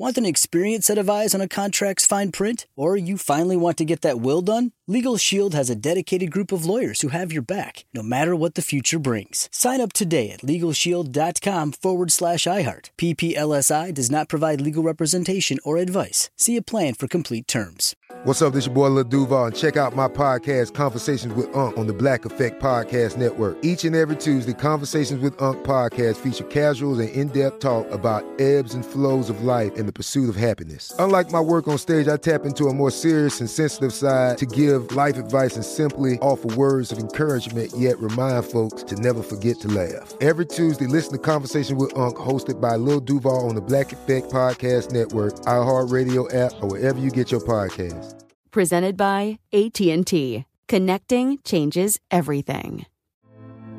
Want an experienced set of eyes on a contract's fine print? Or you finally want to get that will done? Legal Shield has a dedicated group of lawyers who have your back, no matter what the future brings. Sign up today at LegalShield.com forward slash iHeart. PPLSI does not provide legal representation or advice. See a plan for complete terms. What's up? This your boy Lil Duval, and check out my podcast, Conversations with Unc, on the Black Effect Podcast Network. Each and every Tuesday, Conversations with Unc podcast feature casuals and in-depth talk about ebbs and flows of life and the pursuit of happiness. Unlike my work on stage, I tap into a more serious and sensitive side to give life advice and simply offer words of encouragement, yet remind folks to never forget to laugh. Every Tuesday, listen to Conversation with Unc, hosted by Lil Duval on the Black Effect Podcast Network, iHeartRadio app, or wherever you get your podcasts. Presented by AT&T. Connecting changes everything.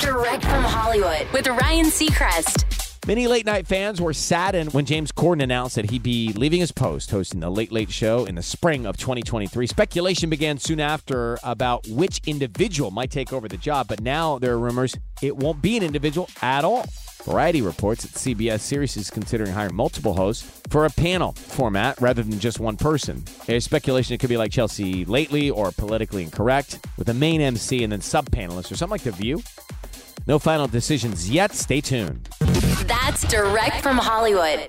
Direct from Hollywood with Ryan Seacrest. Many late night fans were saddened when James Corden announced that he'd be leaving his post hosting the Late Late Show in the spring of 2023. Speculation began soon after about which individual might take over the job, but now there are rumors it won't be an individual at all. Variety reports that CBS Series is considering hiring multiple hosts for a panel format rather than just one person. There's speculation it could be like Chelsea Lately or Politically Incorrect, with a main MC and then sub panelists or something like The View. No final decisions yet. Stay tuned. That's direct from Hollywood.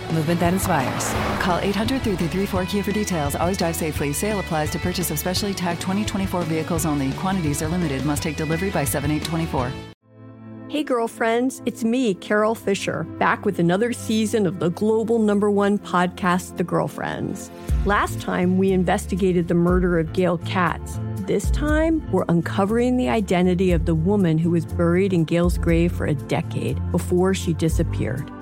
movement that inspires. Call 800 334 Kia for details. Always drive safely. Sale applies to purchase of specially tagged 2024 vehicles only. Quantities are limited. Must take delivery by 7824. Hey, girlfriends, it's me, Carole Fisher, back with another season of the global number one podcast, The Girlfriends. Last time, we investigated the murder of Gail Katz. This time, we're uncovering the identity of the woman who was buried in Gail's grave for a decade before she disappeared.